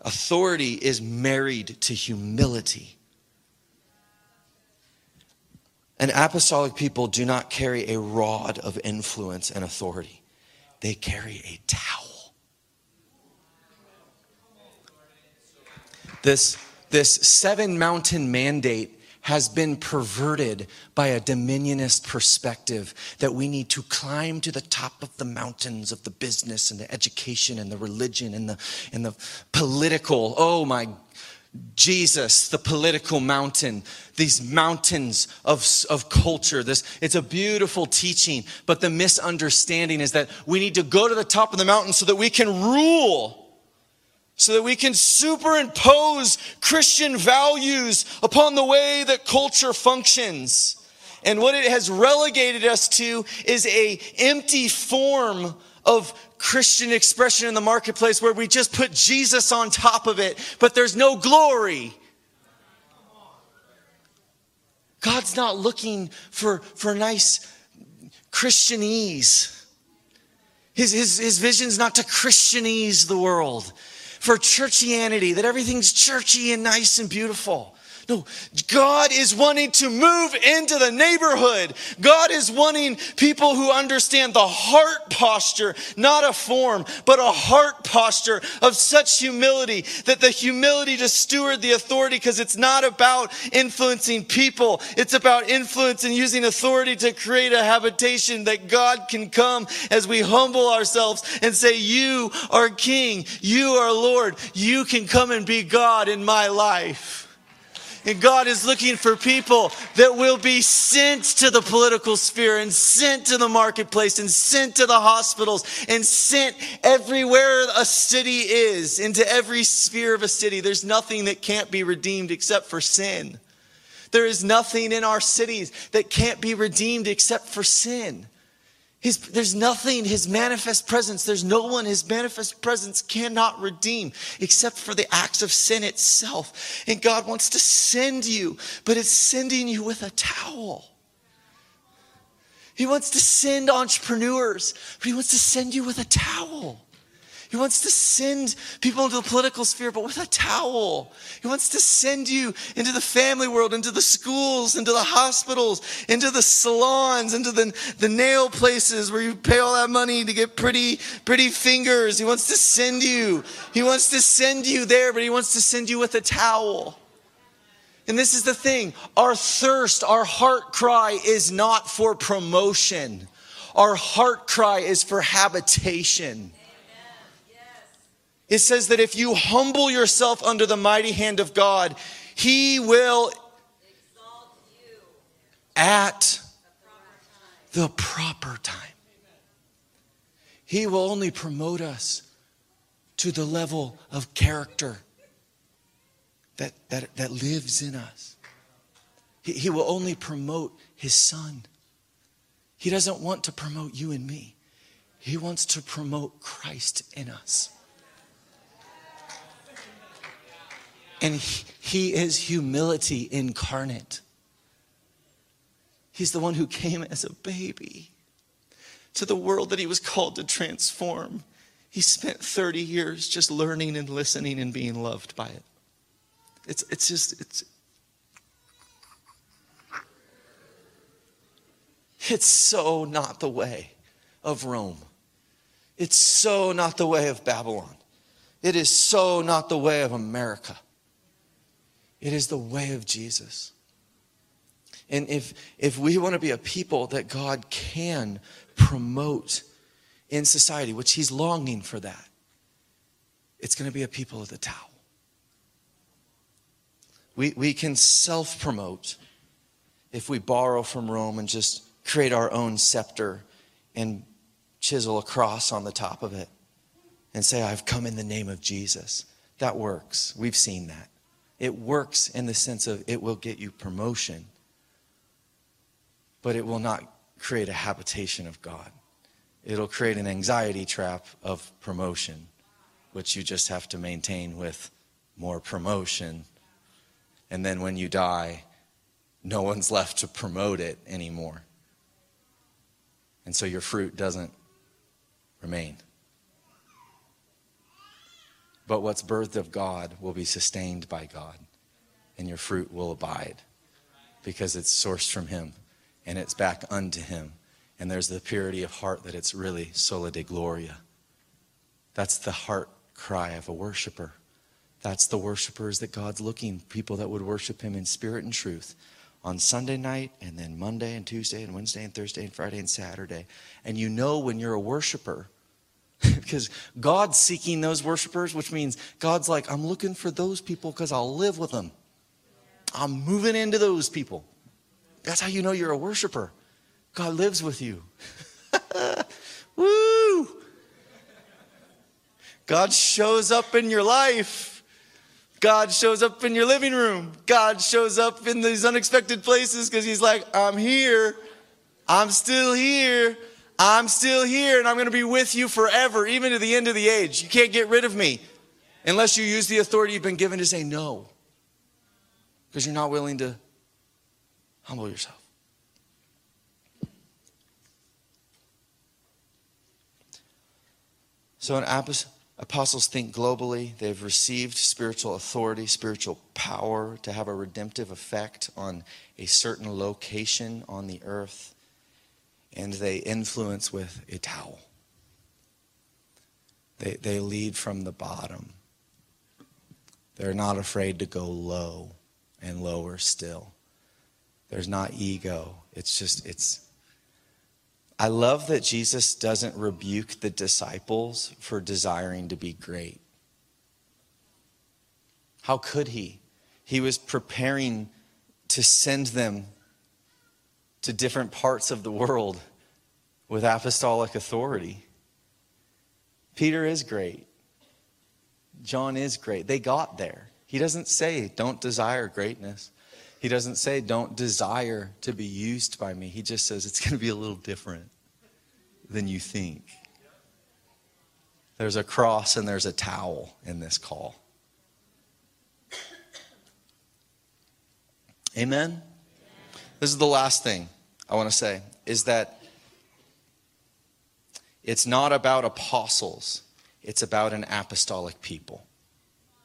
Authority is married to humility. And apostolic people do not carry a rod of influence and authority, they carry a towel. This, this seven mountain mandate has been perverted by a dominionist perspective that we need to climb to the top of the mountains of the business and the education and the religion and the, and the political. Oh my Jesus, the political mountain, these mountains of, of culture. This, it's a beautiful teaching, but the misunderstanding is that we need to go to the top of the mountain so that we can rule so that we can superimpose Christian values upon the way that culture functions. And what it has relegated us to is a empty form of Christian expression in the marketplace where we just put Jesus on top of it, but there's no glory. God's not looking for, for nice Christianese. His, his, his vision's not to Christianize the world, for churchianity, that everything's churchy and nice and beautiful. No, God is wanting to move into the neighborhood. God is wanting people who understand the heart posture, not a form, but a heart posture of such humility that the humility to steward the authority because it's not about influencing people. It's about influence and using authority to create a habitation that God can come as we humble ourselves and say, you are king. You are Lord. You can come and be God in my life. And God is looking for people that will be sent to the political sphere and sent to the marketplace and sent to the hospitals and sent everywhere a city is, into every sphere of a city. There's nothing that can't be redeemed except for sin. There is nothing in our cities that can't be redeemed except for sin. His, there's nothing, his manifest presence, there's no one his manifest presence cannot redeem except for the acts of sin itself. And God wants to send you, but it's sending you with a towel. He wants to send entrepreneurs, but he wants to send you with a towel. He wants to send people into the political sphere, but with a towel. He wants to send you into the family world, into the schools, into the hospitals, into the salons, into the, the nail places where you pay all that money to get pretty, pretty fingers. He wants to send you. He wants to send you there, but he wants to send you with a towel. And this is the thing our thirst, our heart cry is not for promotion. Our heart cry is for habitation. It says that if you humble yourself under the mighty hand of God, He will exalt you at the proper time. He will only promote us to the level of character that, that, that lives in us. He, he will only promote His Son. He doesn't want to promote you and me, He wants to promote Christ in us. And he is humility incarnate. He's the one who came as a baby to the world that he was called to transform. He spent 30 years just learning and listening and being loved by it. It's, it's just, it's, it's so not the way of Rome. It's so not the way of Babylon. It is so not the way of America. It is the way of Jesus. And if, if we want to be a people that God can promote in society, which He's longing for that, it's going to be a people of the towel. We, we can self promote if we borrow from Rome and just create our own scepter and chisel a cross on the top of it and say, I've come in the name of Jesus. That works. We've seen that. It works in the sense of it will get you promotion, but it will not create a habitation of God. It'll create an anxiety trap of promotion, which you just have to maintain with more promotion. And then when you die, no one's left to promote it anymore. And so your fruit doesn't remain. But what's birthed of God will be sustained by God, and your fruit will abide because it's sourced from Him and it's back unto Him. And there's the purity of heart that it's really soli Deo gloria. That's the heart cry of a worshiper. That's the worshipers that God's looking, people that would worship Him in spirit and truth on Sunday night and then Monday and Tuesday and Wednesday and Thursday and Friday and Saturday. And you know when you're a worshiper because God's seeking those worshipers, which means God's like, I'm looking for those people because I'll live with them. I'm moving into those people. That's how you know you're a worshiper. God lives with you. Woo! God shows up in your life. God shows up in your living room. God shows up in these unexpected places because He's like, I'm here. I'm still here. I'm still here, and I'm going to be with you forever, even to the end of the age. You can't get rid of me unless you use the authority you've been given to say no because you're not willing to humble yourself. So, an apostles think globally. They've received spiritual authority, spiritual power to have a redemptive effect on a certain location on the earth. And they influence with a towel. They, they lead from the bottom. They're not afraid to go low and lower still. There's not ego. It's just, it's I love that Jesus doesn't rebuke the disciples for desiring to be great. How could he? He was preparing to send them to different parts of the world with apostolic authority. Peter is great. John is great. They got there. He doesn't say, don't desire greatness. He doesn't say, don't desire to be used by me. He just says, it's going to be a little different than you think. There's a cross and there's a towel in this call. Amen? This is the last thing I want to say is that it's not about apostles, it's about an apostolic people.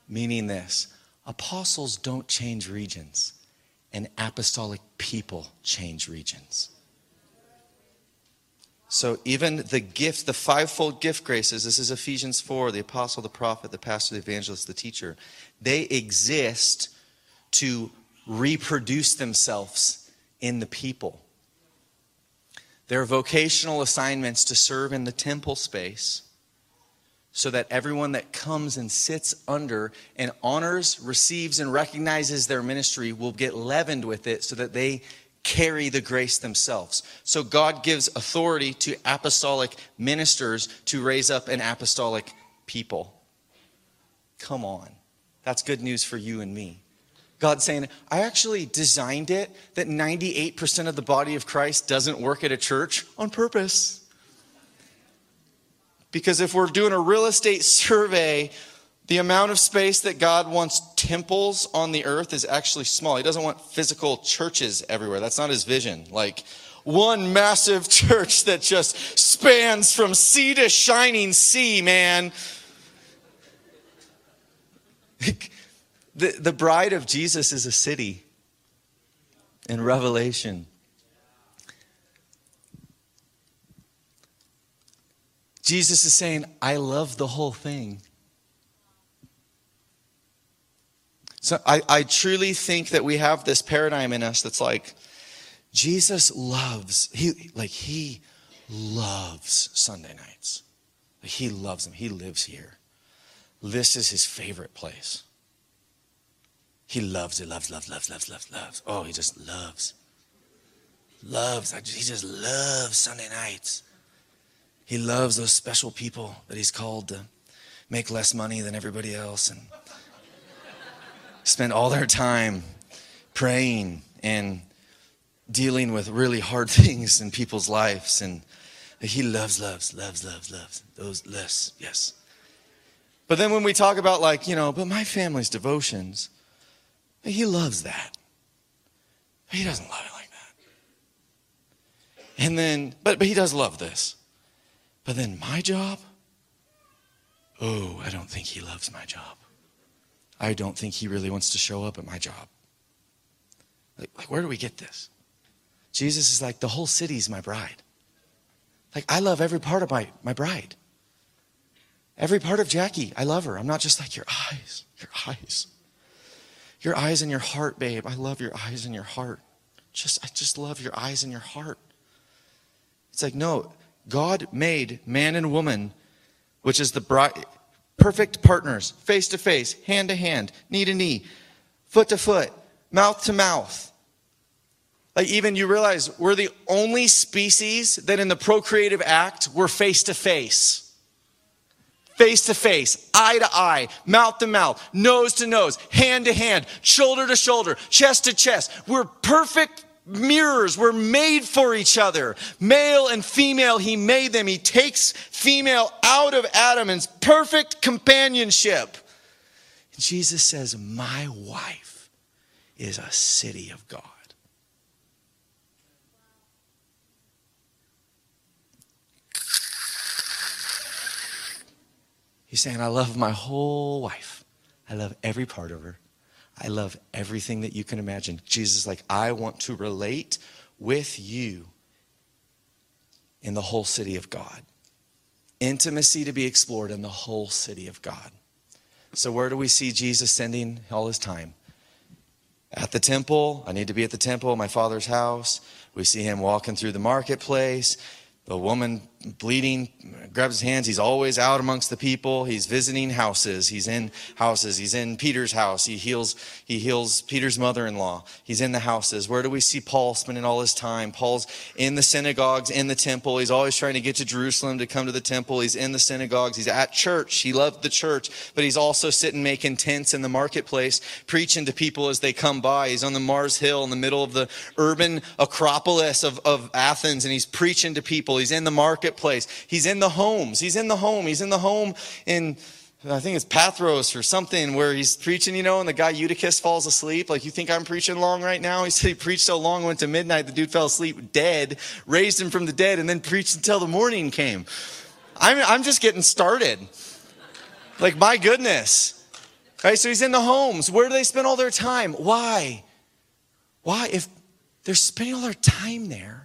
Meaning this apostles don't change regions and apostolic people change regions. So even the gift, the fivefold gift graces, this is Ephesians 4, the apostle, the prophet, the pastor, the evangelist, the teacher, they exist to reproduce themselves in the people. They're vocational assignments to serve in the temple space so that everyone that comes and sits under and honors, receives, and recognizes their ministry will get leavened with it so that they carry the grace themselves. So God gives authority to apostolic ministers to raise up an apostolic people. Come on. That's good news for you and me. God's saying, I actually designed it that 98% of the body of Christ doesn't work at a church on purpose. Because if we're doing a real estate survey, the amount of space that God wants temples on the earth is actually small. He doesn't want physical churches everywhere. That's not his vision. Like one massive church that just spans from sea to shining sea, man. the, the bride of Jesus is a city in Revelation. Jesus is saying, I love the whole thing. So I, I truly think that we have this paradigm in us that's like, Jesus loves, he like he loves Sunday nights. He loves them. He lives here. This is his favorite place. He loves it, loves, loves, loves, loves, loves, loves. Oh, he just loves. Loves. He just loves Sunday nights. He loves those special people that he's called to make less money than everybody else and spend all their time praying and dealing with really hard things in people's lives. And he loves, loves, loves, loves, loves those less. yes. But then when we talk about, like, you know, but my family's devotions, he loves that. He doesn't love it like that. And then, but, but he does love this. But then my job? Oh, I don't think he loves my job. I don't think he really wants to show up at my job. Like, like where do we get this? Jesus is like, the whole city's my bride. Like, I love every part of my, my bride. Every part of Jackie, I love her. I'm not just like your eyes, your eyes. Your eyes and your heart, babe. I love your eyes and your heart. Just, I just love your eyes and your heart. It's like, no, God made man and woman, which is the perfect partners, face to face, hand to hand, knee to knee, foot to foot, mouth to mouth. Like, even you realize we're the only species that in the procreative act we're face to face. Face to face, eye to eye, mouth to mouth, nose to nose, hand to hand, shoulder to shoulder, chest to chest. We're perfect mirrors. We're made for each other. Male and female, he made them. He takes female out of Adam and perfect companionship. Jesus says, My wife is a city of God. He's saying, I love my whole wife. I love every part of her. I love everything that you can imagine. Jesus like, I want to relate with you in the whole city of God. Intimacy to be explored in the whole city of God. So, where do we see Jesus sending all his time? At the temple. I need to be at the temple, my father's house. We see him walking through the marketplace. The woman bleeding grabs his hands. He's always out amongst the people. He's visiting houses. He's in houses. He's in Peter's house. He heals, he heals Peter's mother-in-law. He's in the houses. Where do we see Paul spending all his time? Paul's in the synagogues, in the temple. He's always trying to get to Jerusalem to come to the temple. He's in the synagogues. He's at church. He loved the church, but he's also sitting making tents in the marketplace, preaching to people as they come by. He's on the Mars Hill in the middle of the urban acropolis of, of Athens, and he's preaching to people. He's in the marketplace. He's in the homes. He's in the home. He's in the home in I think it's Pathros or something where he's preaching, you know, and the guy Eutychus falls asleep. Like, you think I'm preaching long right now? He said he preached so long, went to midnight, the dude fell asleep dead, raised him from the dead, and then preached until the morning came. I'm, I'm just getting started. Like, my goodness. Right? So he's in the homes. Where do they spend all their time? Why? Why? If they're spending all their time there,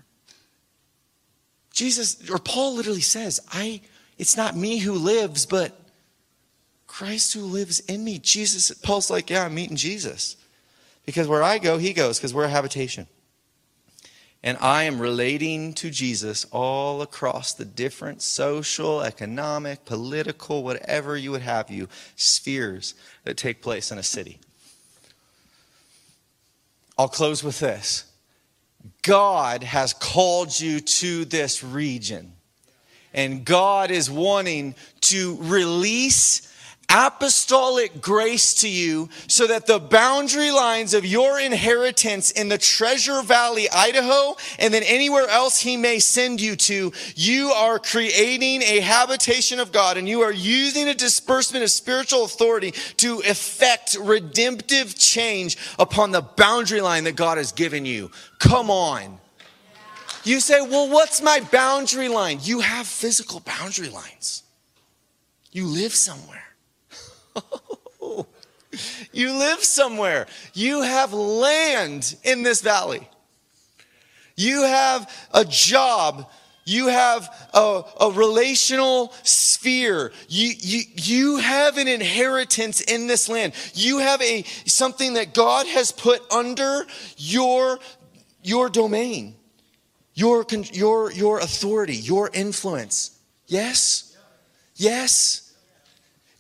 Jesus, or Paul literally says, I, it's not me who lives, but Christ who lives in me. Jesus, Paul's like, yeah, I'm meeting Jesus. Because where I go, he goes, because we're a habitation. And I am relating to Jesus all across the different social, economic, political, whatever you would have you, spheres that take place in a city. I'll close with this. God has called you to this region. And God is wanting to release apostolic grace to you so that the boundary lines of your inheritance in the Treasure Valley, Idaho, and then anywhere else He may send you to, you are creating a habitation of God and you are using a disbursement of spiritual authority to effect redemptive change upon the boundary line that God has given you. Come on. You say, well, what's my boundary line? You have physical boundary lines. You live somewhere. you live somewhere. You have land in this valley. You have a job. You have a, a relational sphere. You, you, you have an inheritance in this land. You have a, something that God has put under your, your domain, your, your, your authority, your influence. Yes? Yes?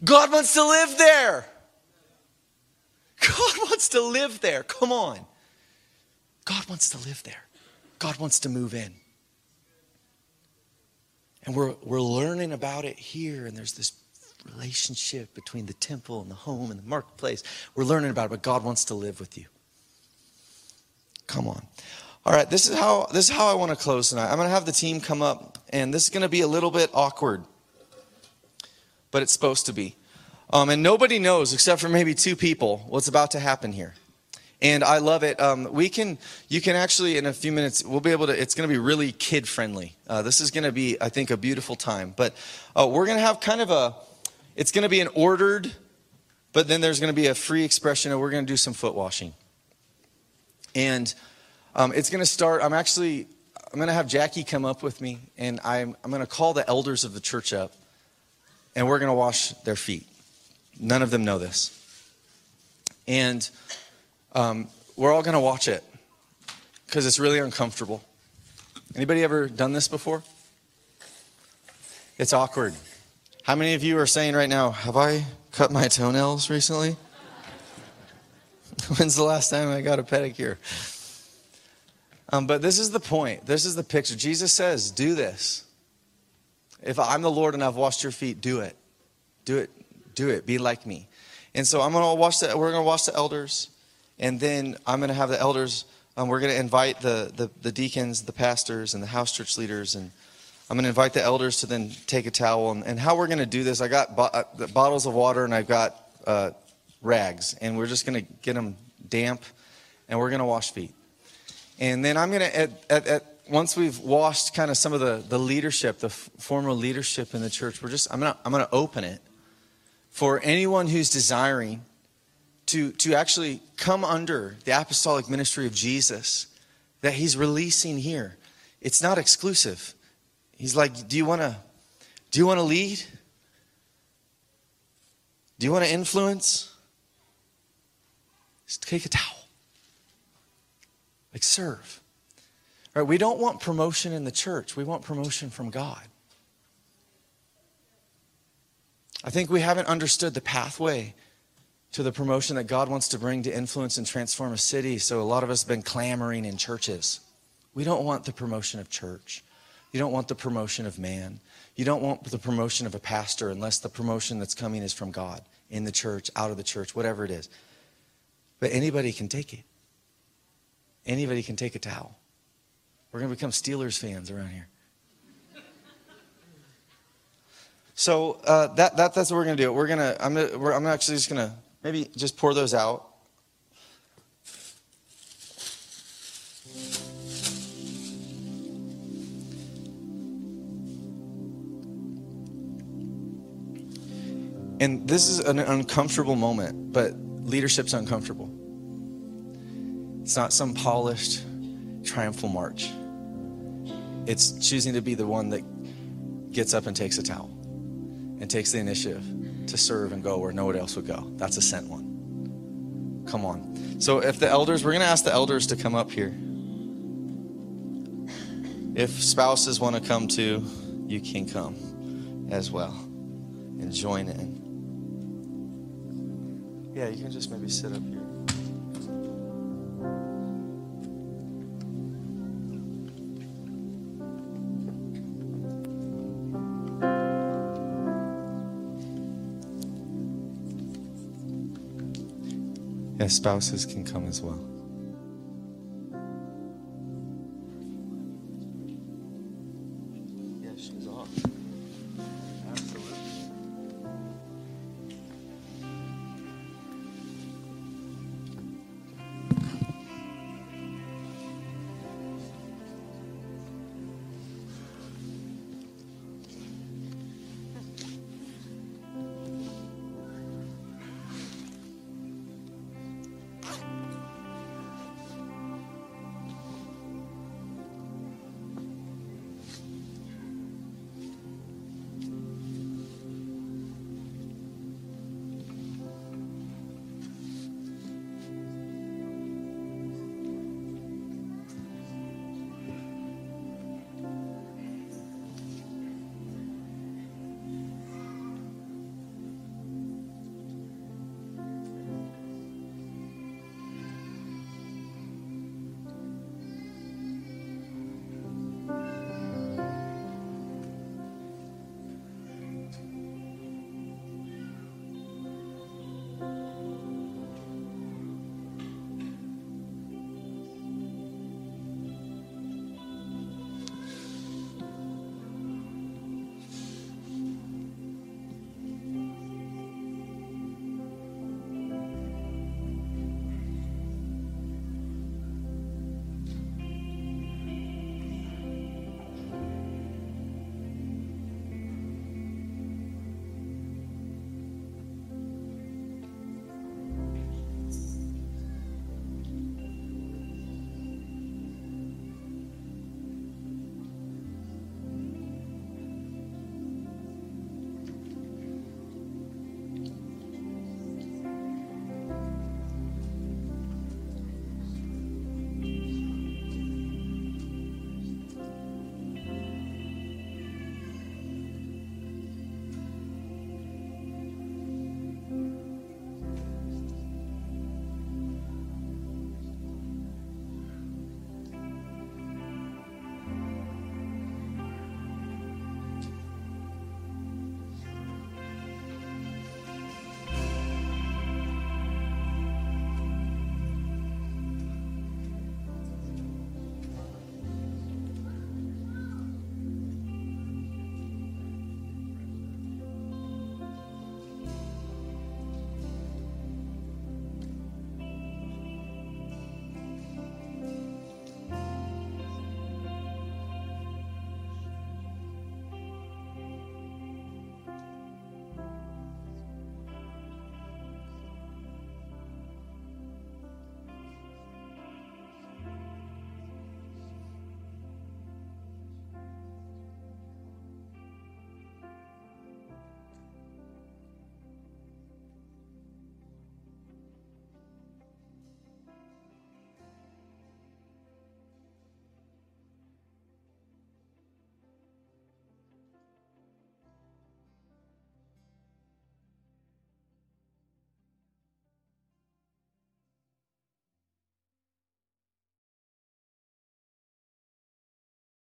God wants to live there. God wants to live there. Come on. God wants to live there. God wants to move in. And we're, we're learning about it here, and there's this relationship between the temple and the home and the marketplace. We're learning about it, but God wants to live with you. Come on. All right, this is how this is how I want to close tonight. I'm going to have the team come up, and this is going to be a little bit awkward but it's supposed to be. Um, and nobody knows, except for maybe two people, what's about to happen here. And I love it. Um, we can, you can actually, in a few minutes, we'll be able to, it's going to be really kid friendly. Uh, this is going to be, I think, a beautiful time. But uh, we're going to have kind of a, it's going to be an ordered, but then there's going to be a free expression, and we're going to do some foot washing. And um, it's going to start, I'm actually, I'm going to have Jackie come up with me, and I'm, I'm going to call the elders of the church up and we're going to wash their feet. None of them know this. And um, we're all going to watch it because it's really uncomfortable. Anybody ever done this before? It's awkward. How many of you are saying right now, Have I cut my toenails recently? When's the last time I got a pedicure? Um, but this is the point. This is the picture. Jesus says, Do this. If I'm the Lord and I've washed your feet, do it. Do it. Do it. Be like me. And so I'm going to wash the, we're going to watch the elders. And then I'm going to have the elders, um, we're going to invite the, the, the deacons, the pastors, and the house church leaders. And I'm going to invite the elders to then take a towel. And, and how we're going to do this, I got bo- uh, bottles of water and I've got uh, rags. And we're just going to get them damp and we're going to wash feet. And then I'm going to, at, at, at, once we've washed kind of some of the, the leadership, the f- former leadership in the church, we're just, I'm going to, I'm going to open it for anyone who's desiring to, to actually come under the apostolic ministry of Jesus that he's releasing here. It's not exclusive. He's like, do you want to do you want to lead? Do you want to influence? Just take a towel. Like serve. Right, we don't want promotion in the church. We want promotion from God. I think we haven't understood the pathway to the promotion that God wants to bring to influence and transform a city. So a lot of us have been clamoring in churches. We don't want the promotion of church. You don't want the promotion of man. You don't want the promotion of a pastor unless the promotion that's coming is from God in the church, out of the church, whatever it is. But anybody can take it. Anybody can take a towel. We're going to become Steelers fans around here. So uh, that, that, that's what we're going to do. We're going to, I'm, I'm actually just going to maybe just pour those out. And this is an uncomfortable moment, but leadership's uncomfortable. It's not some polished, triumphal march. It's choosing to be the one that gets up and takes a towel and takes the initiative to serve and go where no one else would go. That's a sent one. Come on. So, if the elders, we're going to ask the elders to come up here. If spouses want to come too, you can come as well and join in. Yeah, you can just maybe sit up here. Spouses can come as well.